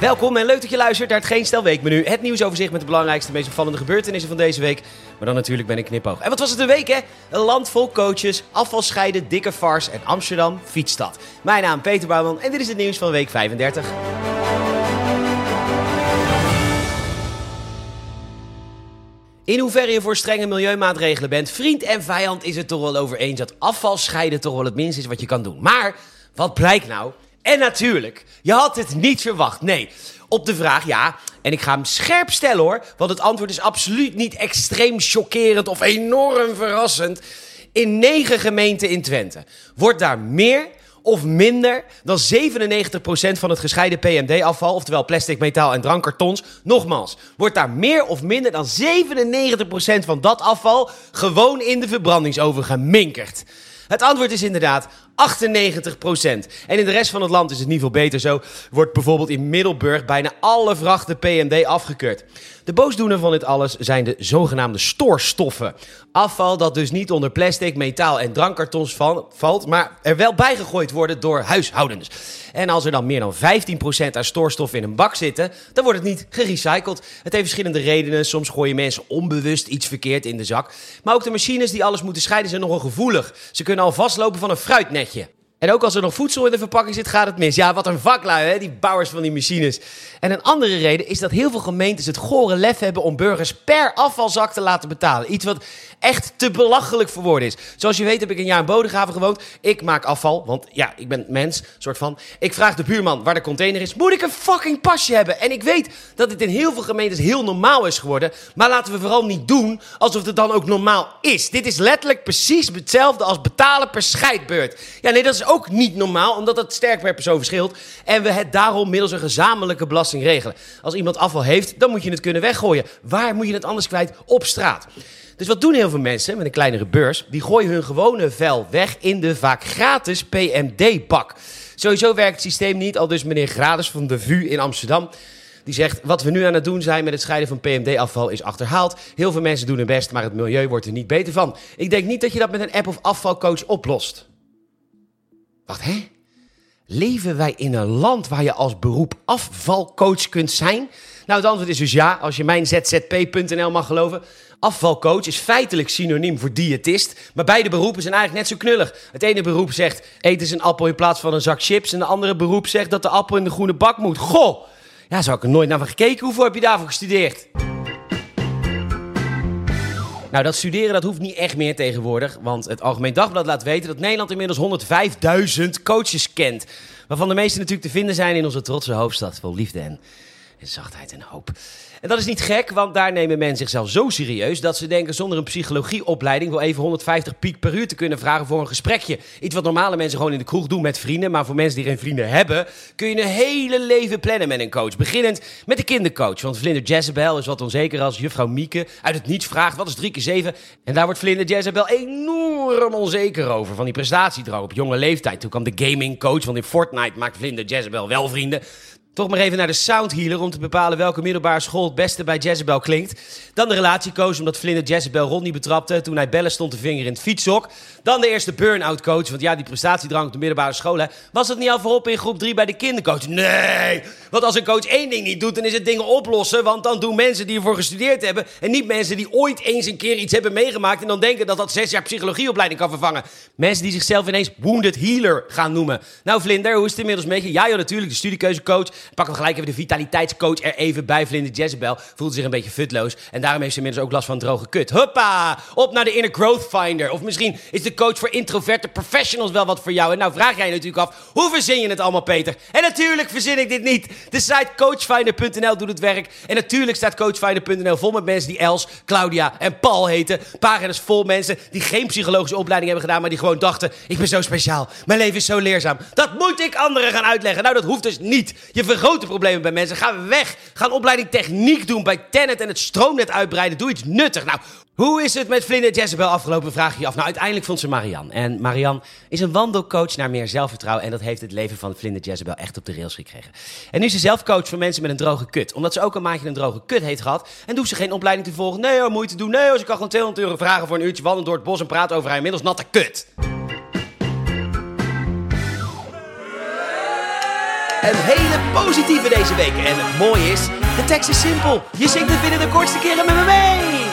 Welkom en leuk dat je luistert naar het Geen Stel Weekmenu. Het nieuwsoverzicht met de belangrijkste, meest opvallende gebeurtenissen van deze week. Maar dan natuurlijk ben ik knipoog. En wat was het een week hè? Een land vol coaches, afvalscheiden, dikke fars en Amsterdam fietsstad. Mijn naam Peter Bouwman en dit is het nieuws van week 35. In hoeverre je voor strenge milieumaatregelen bent, vriend en vijand is het toch wel over eens dat afvalscheiden toch wel het minst is wat je kan doen. Maar wat blijkt nou? En natuurlijk, je had het niet verwacht. Nee, op de vraag ja. En ik ga hem scherp stellen hoor, want het antwoord is absoluut niet extreem chockerend of enorm verrassend. In negen gemeenten in Twente wordt daar meer of minder dan 97% van het gescheiden PMD-afval, oftewel plastic, metaal en drankkartons, nogmaals, wordt daar meer of minder dan 97% van dat afval gewoon in de verbrandingsoven geminkerd. Het antwoord is inderdaad 98% En in de rest van het land is het niet veel beter. Zo wordt bijvoorbeeld in Middelburg bijna alle vrachten PMD afgekeurd. De boosdoener van dit alles zijn de zogenaamde stoorstoffen. Afval dat dus niet onder plastic, metaal en drankkartons valt, maar er wel bijgegooid worden door huishoudens. En als er dan meer dan 15% aan stoorstoffen in een bak zitten, dan wordt het niet gerecycled. Het heeft verschillende redenen. Soms gooien mensen onbewust iets verkeerd in de zak. Maar ook de machines die alles moeten scheiden zijn nogal gevoelig. Ze kunnen al vastlopen van een fruitnetje. страхе. En ook als er nog voedsel in de verpakking zit, gaat het mis. Ja, wat een vaklui, hè, die bouwers van die machines. En een andere reden is dat heel veel gemeentes het gore lef hebben om burgers per afvalzak te laten betalen. Iets wat echt te belachelijk voor woorden is. Zoals je weet heb ik een jaar in Bodegraven gewoond. Ik maak afval, want ja, ik ben mens, soort van. Ik vraag de buurman waar de container is. Moet ik een fucking pasje hebben? En ik weet dat dit in heel veel gemeentes heel normaal is geworden. Maar laten we vooral niet doen alsof het dan ook normaal is. Dit is letterlijk precies hetzelfde als betalen per scheidbeurt. Ja, nee, dat is ook niet normaal, omdat het sterk per persoon verschilt. En we het daarom middels een gezamenlijke belasting regelen. Als iemand afval heeft, dan moet je het kunnen weggooien. Waar moet je het anders kwijt? Op straat. Dus wat doen heel veel mensen met een kleinere beurs? Die gooien hun gewone vel weg in de vaak gratis PMD-bak. Sowieso werkt het systeem niet, al dus meneer Grades van de VU in Amsterdam. Die zegt, wat we nu aan het doen zijn met het scheiden van PMD-afval is achterhaald. Heel veel mensen doen hun best, maar het milieu wordt er niet beter van. Ik denk niet dat je dat met een app of afvalcoach oplost. Wacht, hè? Leven wij in een land waar je als beroep afvalcoach kunt zijn? Nou, het antwoord is dus ja, als je mijn zzp.nl mag geloven. Afvalcoach is feitelijk synoniem voor diëtist, maar beide beroepen zijn eigenlijk net zo knullig. Het ene beroep zegt, eet eens een appel in plaats van een zak chips. En de andere beroep zegt dat de appel in de groene bak moet. Goh, ja, zou ik er nooit naar van gekeken. Hoeveel heb je daarvoor gestudeerd? Nou, dat studeren dat hoeft niet echt meer tegenwoordig. Want het Algemeen Dagblad laat weten dat Nederland inmiddels 105.000 coaches kent. Waarvan de meeste natuurlijk te vinden zijn in onze trotse hoofdstad vol liefde en, en zachtheid en hoop. En dat is niet gek, want daar nemen mensen zichzelf zo serieus dat ze denken zonder een psychologieopleiding wel even 150 piek per uur te kunnen vragen voor een gesprekje. Iets wat normale mensen gewoon in de kroeg doen met vrienden, maar voor mensen die geen vrienden hebben, kun je een hele leven plannen met een coach. Beginnend met de kindercoach, want Vlinder Jezebel is wat onzeker als juffrouw Mieke uit het niets vraagt wat is 3 keer 7 en daar wordt Vlinder Jezebel enorm onzeker over van die prestatiedrang op jonge leeftijd. Toen kwam de gaming coach, want in Fortnite maakt Vlinder Jezebel wel vrienden. Toch maar even naar de soundhealer om te bepalen welke middelbare school het beste bij Jezebel klinkt. Dan de relatiecoach omdat Vlinder Jezebel Ronnie betrapte toen hij bellen stond de vinger in het fietshok. Dan de eerste burn-out coach, want ja, die prestatiedrang op de middelbare school, hè, was dat niet al voorop in groep 3 bij de kindercoach? Nee, want als een coach één ding niet doet, dan is het dingen oplossen. Want dan doen mensen die ervoor gestudeerd hebben en niet mensen die ooit eens een keer iets hebben meegemaakt en dan denken dat dat zes jaar psychologieopleiding kan vervangen. Mensen die zichzelf ineens wounded healer gaan noemen. Nou Vlinder, hoe is het inmiddels met je? Ja natuurlijk, de studiekeuzecoach. Pak hem gelijk even de vitaliteitscoach er even bij. Vlinder Jezebel voelt zich een beetje futloos. En daarom heeft ze inmiddels ook last van droge kut. Huppa! Op naar de Inner Growth Finder. Of misschien is de coach voor introverte professionals wel wat voor jou. En nou vraag jij natuurlijk af, hoe verzin je het allemaal, Peter? En natuurlijk verzin ik dit niet. De site coachfinder.nl doet het werk. En natuurlijk staat coachfinder.nl vol met mensen die Els, Claudia en Paul heten. Pagina's vol mensen die geen psychologische opleiding hebben gedaan, maar die gewoon dachten: ik ben zo speciaal. Mijn leven is zo leerzaam. Dat moet ik anderen gaan uitleggen. Nou, dat hoeft dus niet. Je vergroot de problemen bij mensen. Ga weg. Ga een opleiding techniek doen bij Tenet en het stroomnet uitbreiden. Doe iets nuttig. Nou, hoe is het met Vlinder Jezebel afgelopen? Vraag je af. Nou, uiteindelijk vond ze Marianne. En Marianne is een wandelcoach naar meer zelfvertrouwen. En dat heeft het leven van Vlinder Jezebel echt op de rails gekregen. En nu is ze zelf coach voor mensen met een droge kut. Omdat ze ook een maandje een droge kut heeft gehad. En doet ze geen opleiding te volgen. Nee hoor, moeite doen. Nee hoor, ze kan gewoon 200 euro vragen voor een uurtje wandelen door het bos en praten over haar inmiddels natte kut. Een hele positieve deze week. En het mooie is, de tekst is simpel. Je zingt het binnen de kortste keren met me mee.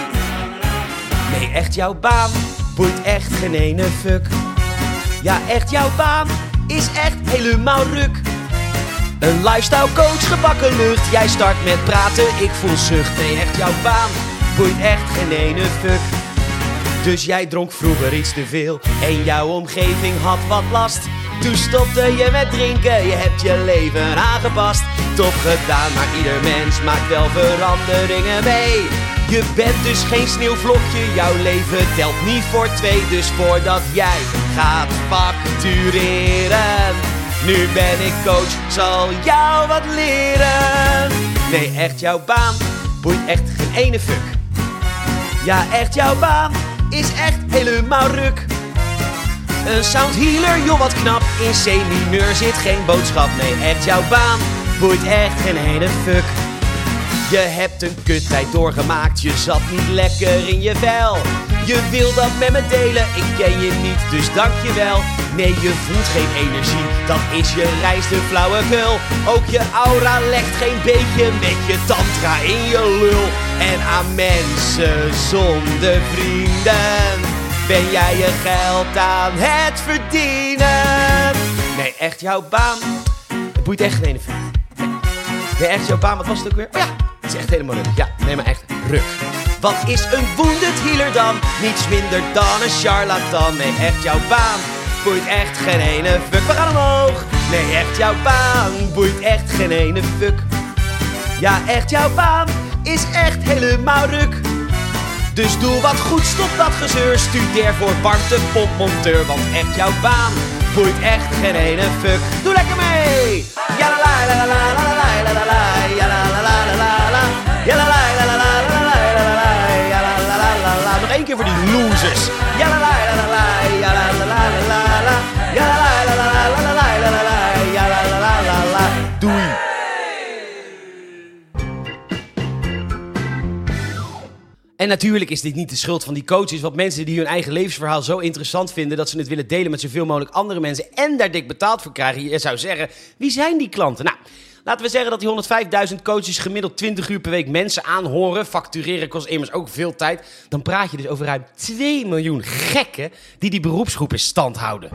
Nee, echt jouw baan boeit echt geen ene fuck. Ja, echt jouw baan is echt helemaal ruk. Een lifestyle coach, gebakken lucht. Jij start met praten, ik voel zucht. Nee, echt jouw baan boeit echt geen ene fuck. Dus jij dronk vroeger iets te veel en jouw omgeving had wat last. Toen stopte je met drinken, je hebt je leven aangepast. Top gedaan, maar ieder mens maakt wel veranderingen mee. Je bent dus geen sneeuwvlokje, jouw leven telt niet voor twee. Dus voordat jij gaat factureren, nu ben ik coach, zal jou wat leren. Nee, echt jouw baan boeit echt geen ene fuck. Ja, echt jouw baan is echt helemaal ruk. Een sound healer, joh wat knap. In C-mineur zit geen boodschap. Nee, echt jouw baan boeit echt geen ene fuck. Je hebt een kuttijd doorgemaakt, je zat niet lekker in je vel. Je wil dat met me delen, ik ken je niet, dus dank je wel. Nee, je voelt geen energie, dat is je rijste flauwekul. Ook je aura legt geen beetje met je tantra in je lul. En aan mensen zonder vrienden ben jij je geld aan het verdienen. Nee, echt jouw baan, het boeit echt geen ene. Nee, echt jouw baan, wat was het ook weer? Oh ja, het is echt helemaal ruk. Ja, nee, maar echt ruk. Wat is een wounded healer dan? Niets minder dan een charlatan. Nee, echt jouw baan boeit echt geen ene fuck. We gaan omhoog. Nee, echt jouw baan boeit echt geen ene fuck. Ja, echt jouw baan is echt helemaal ruk. Dus doe wat goed, stop dat gezeur. Studeer voor warmtepompmonteur, want echt jouw baan boeit echt geen ene fuck. Doe lekker mee! Ja la la la la la la la la ja la la la la la la la la la la la la la nog één keer voor die losers. Ja la la la la la la la la la la la la la la la la la la doei. En natuurlijk is dit niet de schuld van die coaches, want mensen die hun eigen levensverhaal zo interessant vinden dat ze het willen delen met zoveel mogelijk andere mensen en daar dik betaald voor krijgen. Je zou zeggen, wie zijn die klanten? Nou, laten we zeggen dat die 105.000 coaches gemiddeld 20 uur per week mensen aanhoren. Factureren kost immers ook veel tijd. Dan praat je dus over ruim 2 miljoen gekken die die beroepsgroep in stand houden.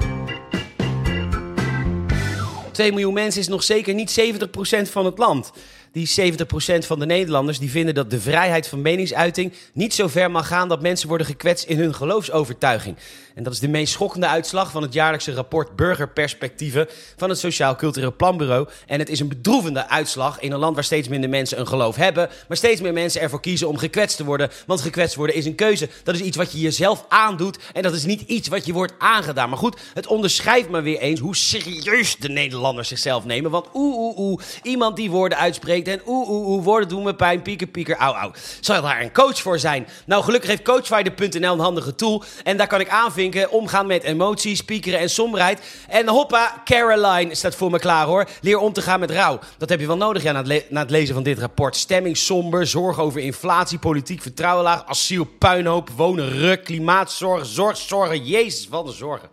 2 miljoen mensen is nog zeker niet 70% van het land. Die 70% van de Nederlanders die vinden dat de vrijheid van meningsuiting niet zo ver mag gaan dat mensen worden gekwetst in hun geloofsovertuiging. En dat is de meest schokkende uitslag van het jaarlijkse rapport Burgerperspectieven van het Sociaal Cultureel Planbureau. En het is een bedroevende uitslag in een land waar steeds minder mensen een geloof hebben, maar steeds meer mensen ervoor kiezen om gekwetst te worden. Want gekwetst worden is een keuze. Dat is iets wat je jezelf aandoet en dat is niet iets wat je wordt aangedaan. Maar goed, het onderschrijft maar weer eens hoe serieus de Nederlanders zichzelf nemen. Want oeh, oeh, oeh, iemand die woorden uitspreekt en oeh, oeh, oeh, woorden doen me pijn, pieker, pieker, au, au. Zal daar een coach voor zijn? Nou, gelukkig heeft Coachfinder.nl een handige tool en daar kan ik aanvinken omgaan met emoties, piekeren en somberheid. En hoppa, Caroline staat voor me klaar hoor. Leer om te gaan met rouw. Dat heb je wel nodig ja, na, het het lezen van dit rapport. Stemming somber, zorgen over inflatie, politiek vertrouwen laag, asiel, puinhoop, wonen, ruk, klimaatzorg, zorg, zorgen. Jezus, wat een zorgen.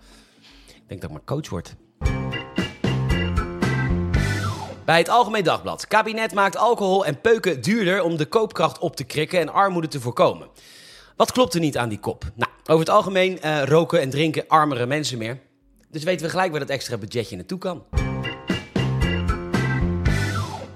Ik denk dat ik maar coach word. Bij het Algemeen Dagblad. Kabinet maakt alcohol en peuken duurder om de koopkracht op te krikken en armoede te voorkomen. Wat klopt er niet aan die kop? Nou, over het algemeen eh, roken en drinken armere mensen meer. Dus weten we gelijk waar dat extra budgetje naartoe kan.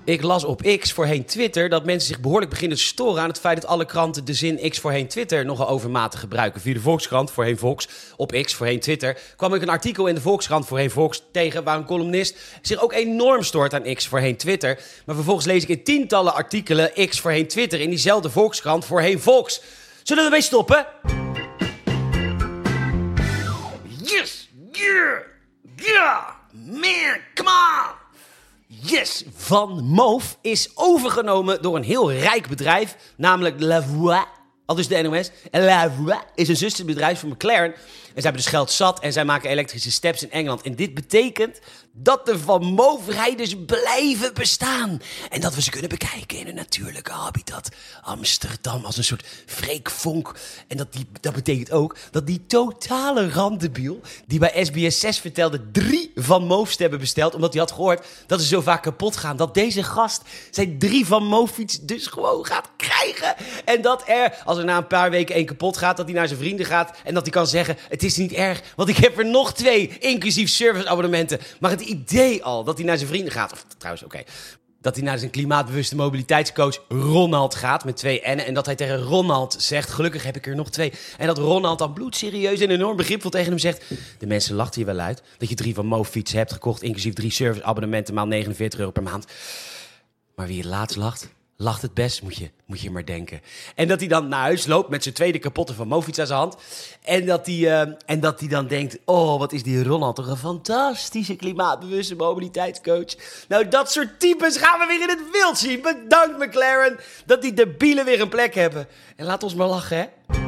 Ik las op X, voorheen Twitter, dat mensen zich behoorlijk beginnen te storen aan het feit dat alle kranten de zin X voorheen Twitter nogal overmatig gebruiken. Via de Volkskrant, voorheen Volks, op X, voorheen Twitter, kwam ik een artikel in de Volkskrant, voorheen Volks, tegen waar een columnist zich ook enorm stoort aan X, voorheen Twitter. Maar vervolgens lees ik in tientallen artikelen X, voorheen Twitter, in diezelfde Volkskrant, voorheen Volks. Zullen we ermee stoppen? Yes! Yeah! Yeah! Man, come on! Yes, Van Moof is overgenomen door een heel rijk bedrijf, namelijk La Voix. Al dus de NOS. En La Voix is een zusterbedrijf van McLaren. En zij hebben dus geld zat en zij maken elektrische steps in Engeland. En dit betekent dat de Van blijven bestaan. En dat we ze kunnen bekijken in een natuurlijke habitat. Amsterdam als een soort freekvonk. En dat, die, dat betekent ook dat die totale randebiel... die bij SBS 6 vertelde drie Van Moofs hebben besteld... omdat hij had gehoord dat ze zo vaak kapot gaan... dat deze gast zijn drie Van Moof-fiets dus gewoon gaat krijgen. En dat er, als er na een paar weken één kapot gaat... dat hij naar zijn vrienden gaat en dat hij kan zeggen... is niet erg, want ik heb er nog twee, inclusief serviceabonnementen. Maar het idee al dat hij naar zijn vrienden gaat... of trouwens, oké... Dat hij naar zijn klimaatbewuste mobiliteitscoach Ronald gaat met twee N'en. En dat hij tegen Ronald zegt: Gelukkig heb ik er nog twee. En dat Ronald dan bloedserieus en enorm begripvol tegen hem zegt: De mensen lachten hier wel uit dat je drie van Mofiets hebt gekocht, inclusief drie serviceabonnementen maal 49 euro per maand. Maar wie het laatst lacht, lacht het best, moet je, moet je maar denken. En dat hij dan naar huis loopt met zijn tweede kapotte van Mofiets aan zijn hand. En dat, hij, eh, en dat hij dan denkt, oh, wat is die Ronald toch een fantastische klimaatbewuste mobiliteitscoach. Nou, dat soort types gaan we weer in het wild zien. Bedankt McLaren dat die debielen weer een plek hebben. En laat ons maar lachen, hè.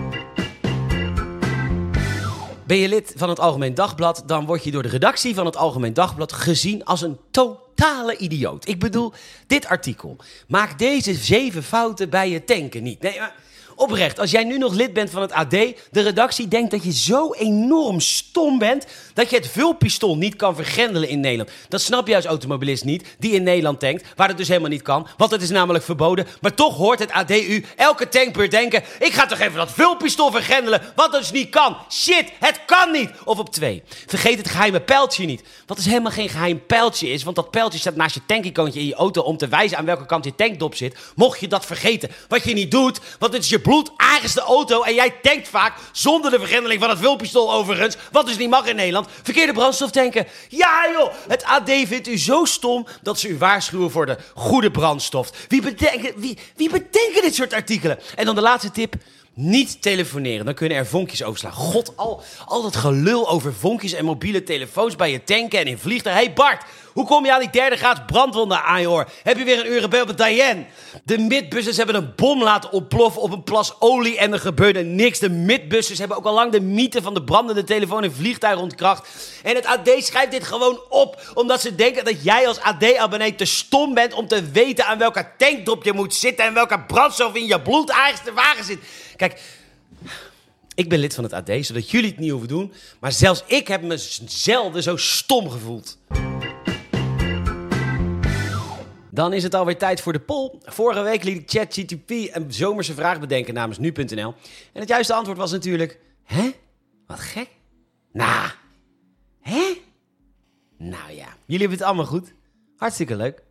Ben je lid van het Algemeen Dagblad, dan word je door de redactie van het Algemeen Dagblad gezien als een totale idioot. Ik bedoel, dit artikel. Maak deze zeven fouten bij je tanken niet. Nee, maar oprecht, als jij nu nog lid bent van het AD, de redactie denkt dat je zo enorm stom bent dat je het vulpistool niet kan vergrendelen in Nederland. Dat snap je als automobilist niet, die in Nederland tankt, waar het dus helemaal niet kan, want het is namelijk verboden. Maar toch hoort het AD u elke tankbeurt denken, ik ga toch even dat vulpistool vergrendelen, wat dus niet kan. Shit, het kan niet. Of op twee, vergeet het geheime pijltje niet. Wat dus helemaal geen geheim pijltje is, want dat pijltje staat naast je tankicoontje in je auto om te wijzen aan welke kant je tankdop zit. Mocht je dat vergeten, wat je niet doet, want het is je bloed de auto en jij tankt vaak zonder de vergrendeling van het vulpistool overigens, wat dus niet mag in Nederland, verkeerde brandstof tanken. Ja joh, het AD vindt u zo stom dat ze u waarschuwen voor de goede brandstof. Wie bedenken, wie, wie bedenken dit soort artikelen? En dan de laatste tip. Niet telefoneren, dan kunnen er vonkjes overslaan. God, al, al dat gelul over vonkjes en mobiele telefoons bij je tanken en in vliegtuigen. Hé hey Bart, hoe kom je aan die derde graad brandwonden aan hoor? Heb je weer een gebeld met Diane? De midbussers hebben een bom laten ontploffen op een plas olie en er gebeurde niks. De midbussers hebben ook al lang de mythe van de brandende telefoon in vliegtuigen ontkracht. En het AD schrijft dit gewoon op, omdat ze denken dat jij als AD-abonnee te stom bent om te weten aan welke tankdrop je moet zitten en welke brandstof in je bloedaardigste wagen zit. Kijk, ik ben lid van het AD, zodat jullie het niet hoeven doen. Maar zelfs ik heb me zelden zo stom gevoeld. Dan is het alweer tijd voor de poll. Vorige week liet ChatGTP een zomerse vraag bedenken namens nu.nl. En het juiste antwoord was natuurlijk... Hè? Wat gek. Nou, hè? Nou ja, jullie hebben het allemaal goed. Hartstikke leuk.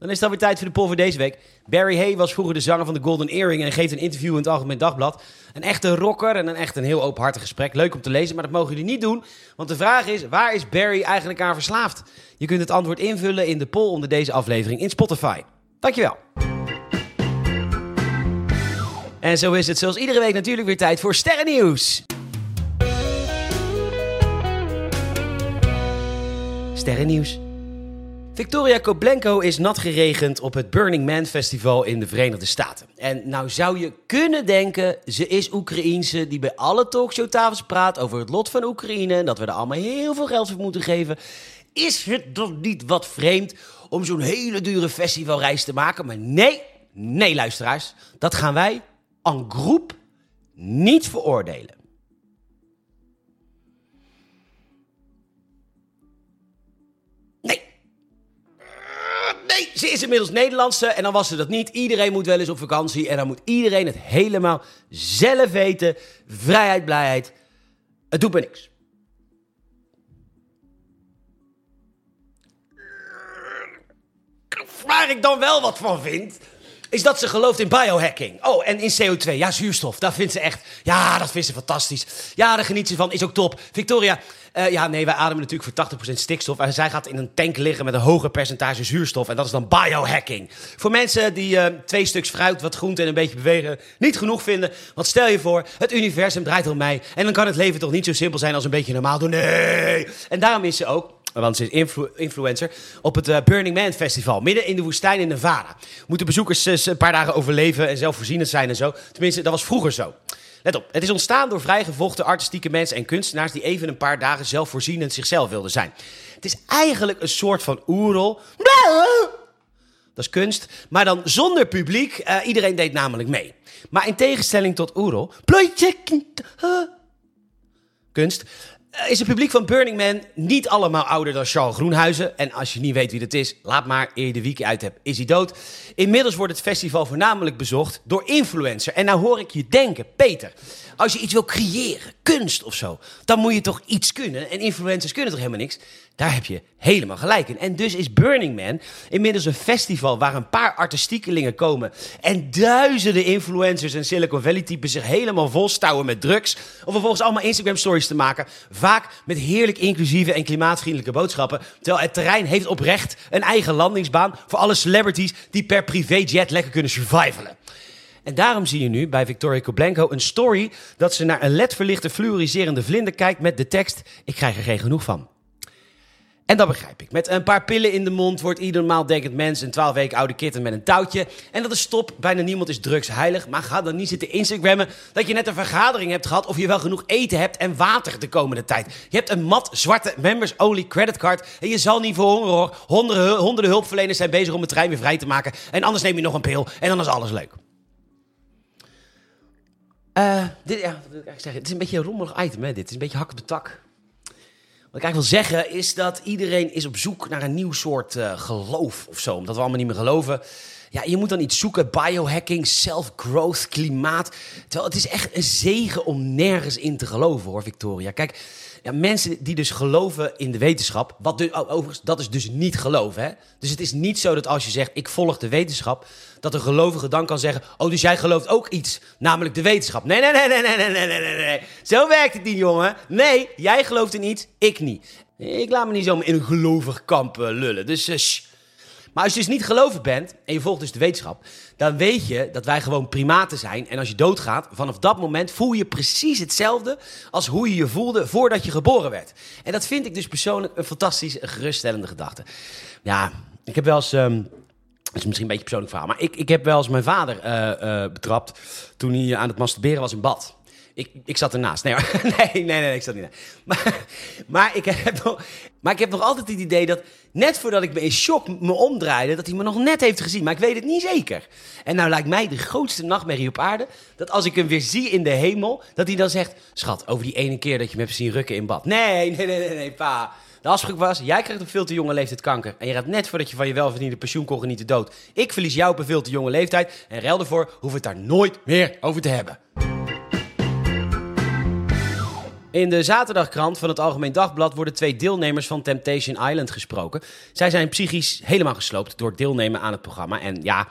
Dan is het alweer tijd voor de poll voor deze week. Barry Hay was vroeger de zanger van de Golden Earring en geeft een interview in het Algemeen Dagblad. Een echte rocker en een echt een heel openhartig gesprek. Leuk om te lezen, maar dat mogen jullie niet doen. Want de vraag is, waar is Barry eigenlijk aan verslaafd? Je kunt het antwoord invullen in de poll onder deze aflevering in Spotify. Dankjewel. En zo is het zoals iedere week natuurlijk weer tijd voor Sterrennieuws. Sterrennieuws. Victoria Koblenko is nat geregend op het Burning Man Festival in de Verenigde Staten. En nou zou je kunnen denken, ze is Oekraïense die bij alle talkshowtafels praat over het lot van Oekraïne en dat we er allemaal heel veel geld voor moeten geven. Is het toch niet wat vreemd om zo'n hele dure festivalreis te maken? Maar nee, nee luisteraars, dat gaan wij en groep niet veroordelen. Ze is inmiddels Nederlandse en dan was ze dat niet. Iedereen moet wel eens op vakantie en dan moet iedereen het helemaal zelf weten. Vrijheid, blijheid. Het doet me niks. Waar ik dan wel wat van vind, is dat ze gelooft in biohacking. Oh, en in CO2. Ja, zuurstof. Dat vindt ze echt. Ja, dat vindt ze fantastisch. Ja, daar geniet ze van. Is ook top. Victoria, uh, ja, nee, wij ademen natuurlijk voor 80% stikstof. En zij gaat in een tank liggen met een hoger percentage zuurstof. En dat is dan biohacking. Voor mensen die uh, twee stuks fruit, wat groente en een beetje bewegen niet genoeg vinden. Want stel je voor, het universum draait om mij. En dan kan het leven toch niet zo simpel zijn als een beetje normaal doen. Nee. En daarom is ze ook want ze is influ- influencer, op het eh, Burning Man Festival. Midden in de woestijn in Nevada. Moeten bezoekers eh, een paar dagen overleven en zelfvoorzienend zijn en zo. Tenminste, dat was vroeger zo. Let op, het is ontstaan door vrijgevochten artistieke mensen en kunstenaars... die even een paar dagen zelfvoorzienend zichzelf wilden zijn. Het is eigenlijk een soort van oerol. Dat is kunst, maar dan zonder publiek. Eh, iedereen deed namelijk mee. Maar in tegenstelling tot oerol... Kunst is het publiek van Burning Man niet allemaal ouder dan Charles Groenhuizen. En als je niet weet wie dat is, laat maar. Eer je de week uit hebt, is hij dood. Inmiddels wordt het festival voornamelijk bezocht door influencers. En nou hoor ik je denken, Peter, als je iets wil creëren, kunst of zo, dan moet je toch iets kunnen. En influencers kunnen toch helemaal niks? Daar heb je helemaal gelijk in. En dus is Burning Man inmiddels een festival waar een paar artistiekelingen komen. En duizenden influencers en Silicon Valley typen zich helemaal volstouwen met drugs. Om vervolgens allemaal Instagram stories te maken. Vaak met heerlijk inclusieve en klimaatvriendelijke boodschappen. Terwijl het terrein heeft oprecht een eigen landingsbaan voor alle celebrities die per privéjet lekker kunnen survivalen. En daarom zie je nu bij Victoria Koblenko een story dat ze naar een ledverlichte fluoriserende vlinder kijkt met de tekst: Ik krijg er geen genoeg van. En dat begrijp ik. Met een paar pillen in de mond wordt ieder denkend mens een 12 weken oude kitten met een touwtje. En dat is stop. Bijna niemand is drugs heilig. Maar ga dan niet zitten Instagrammen dat je net een vergadering hebt gehad of je wel genoeg eten hebt en water de komende tijd. Je hebt een mat zwarte members only creditcard en je zal niet voor honger hoor. Honderden, hulpverleners zijn bezig om het trein weer vrij te maken. En anders neem je nog een pil en dan is alles leuk. Uh, dit, ja, wat wil ik eigenlijk zeggen? Het is een beetje een rommelig item, hè, dit. Is een beetje hak op de tak. Wat ik eigenlijk wil zeggen is dat iedereen is op zoek naar een nieuw soort uh, geloof of zo. Omdat we allemaal niet meer geloven. Ja, je moet dan iets zoeken. Biohacking, self-growth, klimaat. Terwijl het is echt een zegen om nergens in te geloven hoor, Victoria. Kijk, ja, mensen die dus geloven in de wetenschap. Wat dus, oh, overigens, dat is dus niet geloven. Hè? Dus het is niet zo dat als je zegt: ik volg de wetenschap. dat een gelovige dan kan zeggen: oh, dus jij gelooft ook iets. Namelijk de wetenschap. Nee, nee, nee, nee, nee, nee, nee, nee. nee. Zo werkt het niet, jongen. Nee, jij gelooft in iets, ik niet. Ik laat me niet zomaar in een gelovig kamp eh, lullen. Dus eh, shh maar als je dus niet gelovig bent en je volgt dus de wetenschap, dan weet je dat wij gewoon primaten zijn. En als je doodgaat, vanaf dat moment voel je precies hetzelfde als hoe je je voelde voordat je geboren werd. En dat vind ik dus persoonlijk een fantastisch geruststellende gedachte. Ja, ik heb wel eens. Um, dat is misschien een beetje een persoonlijk verhaal. Maar ik, ik heb wel eens mijn vader uh, uh, betrapt toen hij aan het masturberen was in bad. Ik, ik zat ernaast. Nee, nee, nee, nee, ik zat niet naast. Maar, maar, ik heb nog, maar ik heb nog altijd het idee dat net voordat ik me in shock me omdraaide, dat hij me nog net heeft gezien. Maar ik weet het niet zeker. En nou lijkt mij de grootste nachtmerrie op aarde dat als ik hem weer zie in de hemel, dat hij dan zegt: Schat, over die ene keer dat je me hebt zien rukken in bad. Nee, nee, nee, nee, nee pa. De afspraak was, jij krijgt op veel te jonge leeftijd kanker. En je gaat net voordat je van je welverdiende pensioen kon genieten dood. Ik verlies jou op een veel te jonge leeftijd. En ruil ervoor hoef het daar nooit meer over te hebben. In de zaterdagkrant van het Algemeen Dagblad worden twee deelnemers van Temptation Island gesproken. Zij zijn psychisch helemaal gesloopt door deelnemen aan het programma. En ja,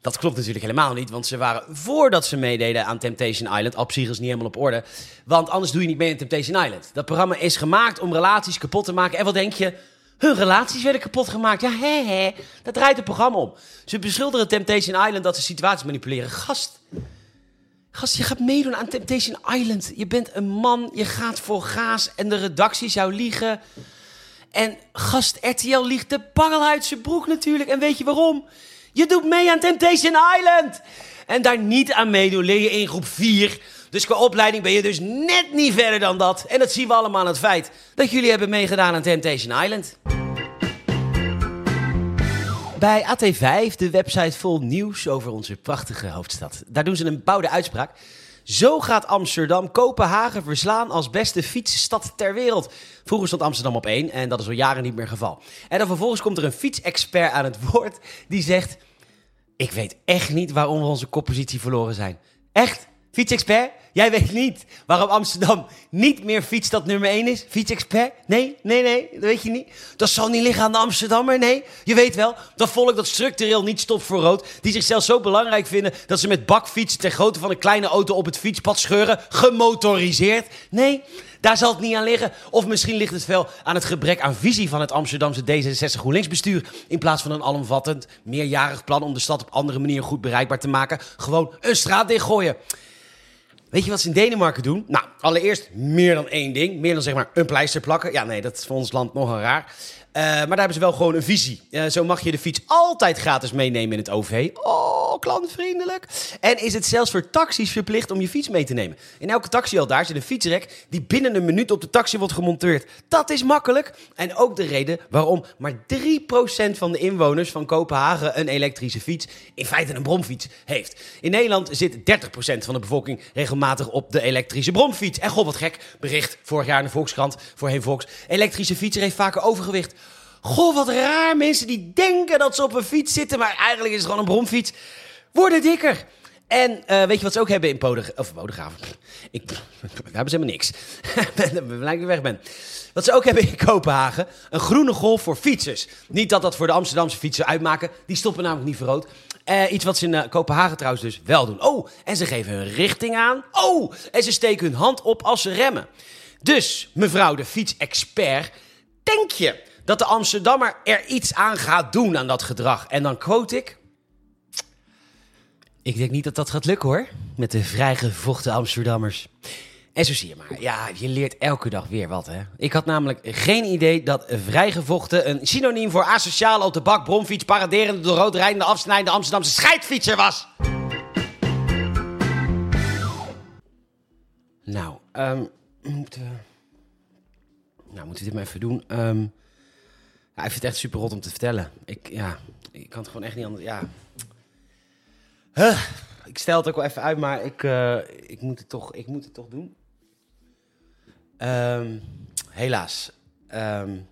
dat klopt natuurlijk helemaal niet, want ze waren voordat ze meededen aan Temptation Island al psychisch niet helemaal op orde. Want anders doe je niet mee aan Temptation Island. Dat programma is gemaakt om relaties kapot te maken. En wat denk je? Hun relaties werden kapot gemaakt. Ja, hè, hè. Dat draait het programma om. Ze beschuldigen Temptation Island dat ze situaties manipuleren. Gast, Gast, je gaat meedoen aan Temptation Island. Je bent een man, je gaat voor gaas en de redactie zou liegen. En gast, RTL liegt de pangel uit zijn broek natuurlijk. En weet je waarom? Je doet mee aan Temptation Island. En daar niet aan meedoen leer je in groep 4. Dus qua opleiding ben je dus net niet verder dan dat. En dat zien we allemaal aan het feit dat jullie hebben meegedaan aan Temptation Island. Bij AT5, de website vol nieuws over onze prachtige hoofdstad. Daar doen ze een bouwde uitspraak. Zo gaat Amsterdam Kopenhagen verslaan als beste fietsstad ter wereld. Vroeger stond Amsterdam op één en dat is al jaren niet meer geval. En dan vervolgens komt er een fietsexpert aan het woord die zegt... Ik weet echt niet waarom we onze koppositie verloren zijn. Echt? Fietsexpert? Jij weet niet waarom Amsterdam niet meer fietsstad nummer 1 is? Fietsexpert? Nee, nee, nee, dat weet je niet. Dat zal niet liggen aan de Amsterdammer, nee. Je weet wel, dat volk dat structureel niet stopt voor rood... die zichzelf zo belangrijk vinden dat ze met bakfietsen... ter grootte van een kleine auto op het fietspad scheuren... gemotoriseerd. Nee, daar zal het niet aan liggen. Of misschien ligt het wel aan het gebrek aan visie van het Amsterdamse D66 GroenLinks bestuur. In plaats van een alomvattend, meerjarig plan om de stad op andere manieren goed bereikbaar te maken. Gewoon een straat dichtgooien. Weet je wat ze in Denemarken doen? Nou, allereerst meer dan één ding. Meer dan zeg maar een pleister plakken. Ja, nee, dat is voor ons land nogal raar. Uh, maar daar hebben ze wel gewoon een visie. Uh, zo mag je de fiets altijd gratis meenemen in het OV. Oh, klantvriendelijk. En is het zelfs voor taxis verplicht om je fiets mee te nemen. In elke taxi al daar zit een fietsrek die binnen een minuut op de taxi wordt gemonteerd. Dat is makkelijk. En ook de reden waarom maar 3% van de inwoners van Kopenhagen een elektrische fiets, in feite een bromfiets, heeft. In Nederland zit 30% van de bevolking regelmatig op de elektrische bromfiets. En god wat gek, bericht vorig jaar in de Volkskrant, voorheen Volks. Elektrische fietser heeft vaker overgewicht. Goh, wat raar. Mensen die denken dat ze op een fiets zitten, maar eigenlijk is het gewoon een bromfiets, worden dikker. En uh, weet je wat ze ook hebben in of Bodegraven? Ik, daar hebben ze helemaal niks. Blijkt ik weg ben. Wat ze ook hebben in Kopenhagen, een groene golf voor fietsers. Niet dat dat voor de Amsterdamse fietsen uitmaken, die stoppen namelijk niet voor rood. Uh, iets wat ze in uh, Kopenhagen trouwens dus wel doen. Oh, en ze geven hun richting aan. Oh, en ze steken hun hand op als ze remmen. Dus, mevrouw de fietsexpert, denk je dat de Amsterdammer er iets aan gaat doen aan dat gedrag. En dan quote ik. Ik denk niet dat dat gaat lukken hoor, met de vrijgevochten Amsterdammers. En zo zie je maar, ja, je leert elke dag weer wat hè. Ik had namelijk geen idee dat vrijgevochten een synoniem voor asociaal op de bak, bromfiets, paraderende, door rood rijdende, afsnijdende Amsterdamse scheidfietser was. Nou, um, moeten. Nou, moeten we dit maar even doen. Um, ja, ik vind het echt super rot om te vertellen. Ik, ja, ik kan het gewoon echt niet anders. Ja. Huh. Ik stel het ook wel even uit, maar ik, uh, ik, moet, het toch, ik moet het toch doen. Um, helaas. Um,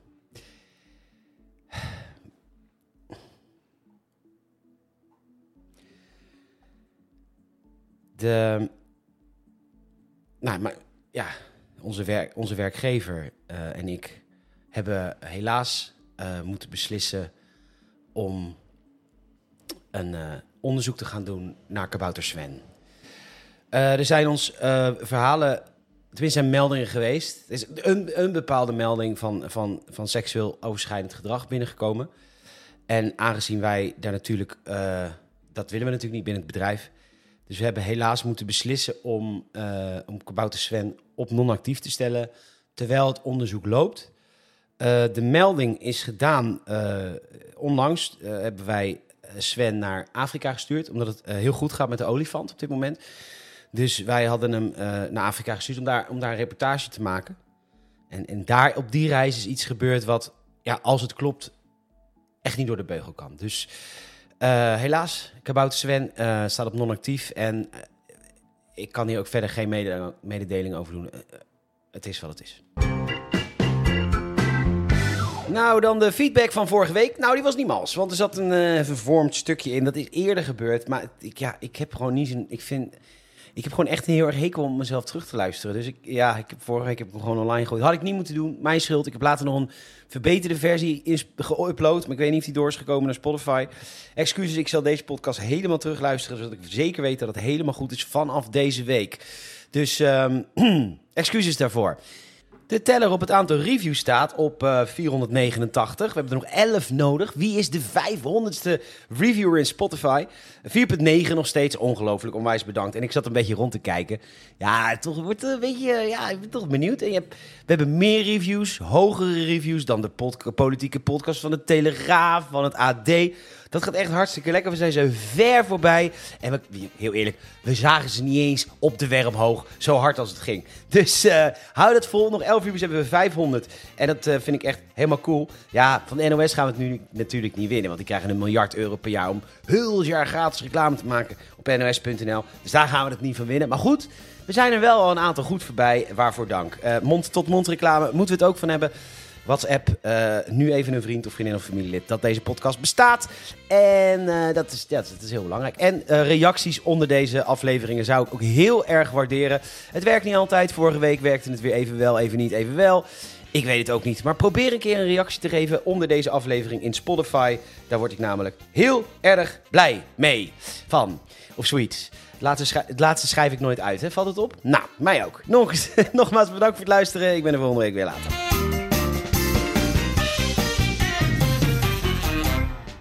de. Nou, maar ja, onze, werk, onze werkgever uh, en ik hebben helaas uh, moeten beslissen om een uh, onderzoek te gaan doen naar kabouter Sven. Uh, er zijn ons verhalen, tenminste zijn meldingen geweest. Er is een, een bepaalde melding van, van, van seksueel overschrijdend gedrag binnengekomen. En aangezien wij daar natuurlijk, dat willen we natuurlijk niet binnen het bedrijf. Dus we hebben helaas moeten beslissen om, om kabouter Sven op non-actief te stellen terwijl het onderzoek loopt. Uh, de melding is gedaan. Uh, onlangs uh, hebben wij Sven naar Afrika gestuurd, omdat het heel goed gaat met de olifant op dit moment. Dus wij hadden hem naar Afrika gestuurd om daar, om daar een reportage te maken. En, en daar op die reis is iets gebeurd wat, ja, als het klopt, echt niet door de beugel kan. Dus helaas, Kabouter Sven staat op non-actief en ik kan hier ook verder geen mededeling over doen. het is wat het is. Nou, dan de feedback van vorige week. Nou, die was niet mals. Want er zat een uh, vervormd stukje in. Dat is eerder gebeurd. Maar ik, ja, ik heb gewoon niet zo'n... Ik vind... Ik heb gewoon echt een heel erg hekel om mezelf terug te luisteren. Dus ik, ja, ik heb, vorige week heb ik hem gewoon online gegooid. Had ik niet moeten doen. Mijn schuld. Ik heb later nog een verbeterde versie geüpload. Maar ik weet niet of die door is gekomen naar Spotify. Excuses, ik zal deze podcast helemaal terug luisteren. Zodat ik zeker weet dat het helemaal goed is vanaf deze week. Dus um, excuses daarvoor. De teller op het aantal reviews staat op uh, 489. We hebben er nog 11 nodig. Wie is de 500ste reviewer in Spotify? 4.9 nog steeds. Ongelooflijk, onwijs bedankt. En ik zat een beetje rond te kijken. Ja, toch wordt een beetje. Ja, ik ben toch benieuwd. En je we hebben meer reviews, hogere reviews dan de politieke podcast van de Telegraaf, van het AD. Dat gaat echt hartstikke lekker. We zijn zo ver voorbij. En heel eerlijk, we zagen ze niet eens op de werp hoog. Zo hard als het ging. Dus uh, hou dat vol. Nog 11 uur hebben we 500. En dat uh, vind ik echt helemaal cool. Ja, van NOS gaan we het nu natuurlijk niet winnen. Want die krijgen een miljard euro per jaar om heel jaar gratis reclame te maken op nos.nl. Dus daar gaan we het niet van winnen. Maar goed, we zijn er wel al een aantal goed voorbij. Waarvoor dank. Uh, mond-tot-mond -mond reclame moeten we het ook van hebben. WhatsApp, uh, nu even een vriend of vriendin of familielid dat deze podcast bestaat. En uh, dat, is, ja, dat is heel belangrijk. En uh, reacties onder deze afleveringen zou ik ook heel erg waarderen. Het werkt niet altijd. Vorige week werkte het weer even wel, even niet, even wel. Ik weet het ook niet. Maar probeer een keer een reactie te geven onder deze aflevering in Spotify. Daar word ik namelijk heel erg blij mee. Van. Of zoiets. Het laatste, het laatste schrijf ik nooit uit, hè? Valt het op? Nou, mij ook. Nog, nogmaals bedankt voor het luisteren. Ik ben er volgende week weer later.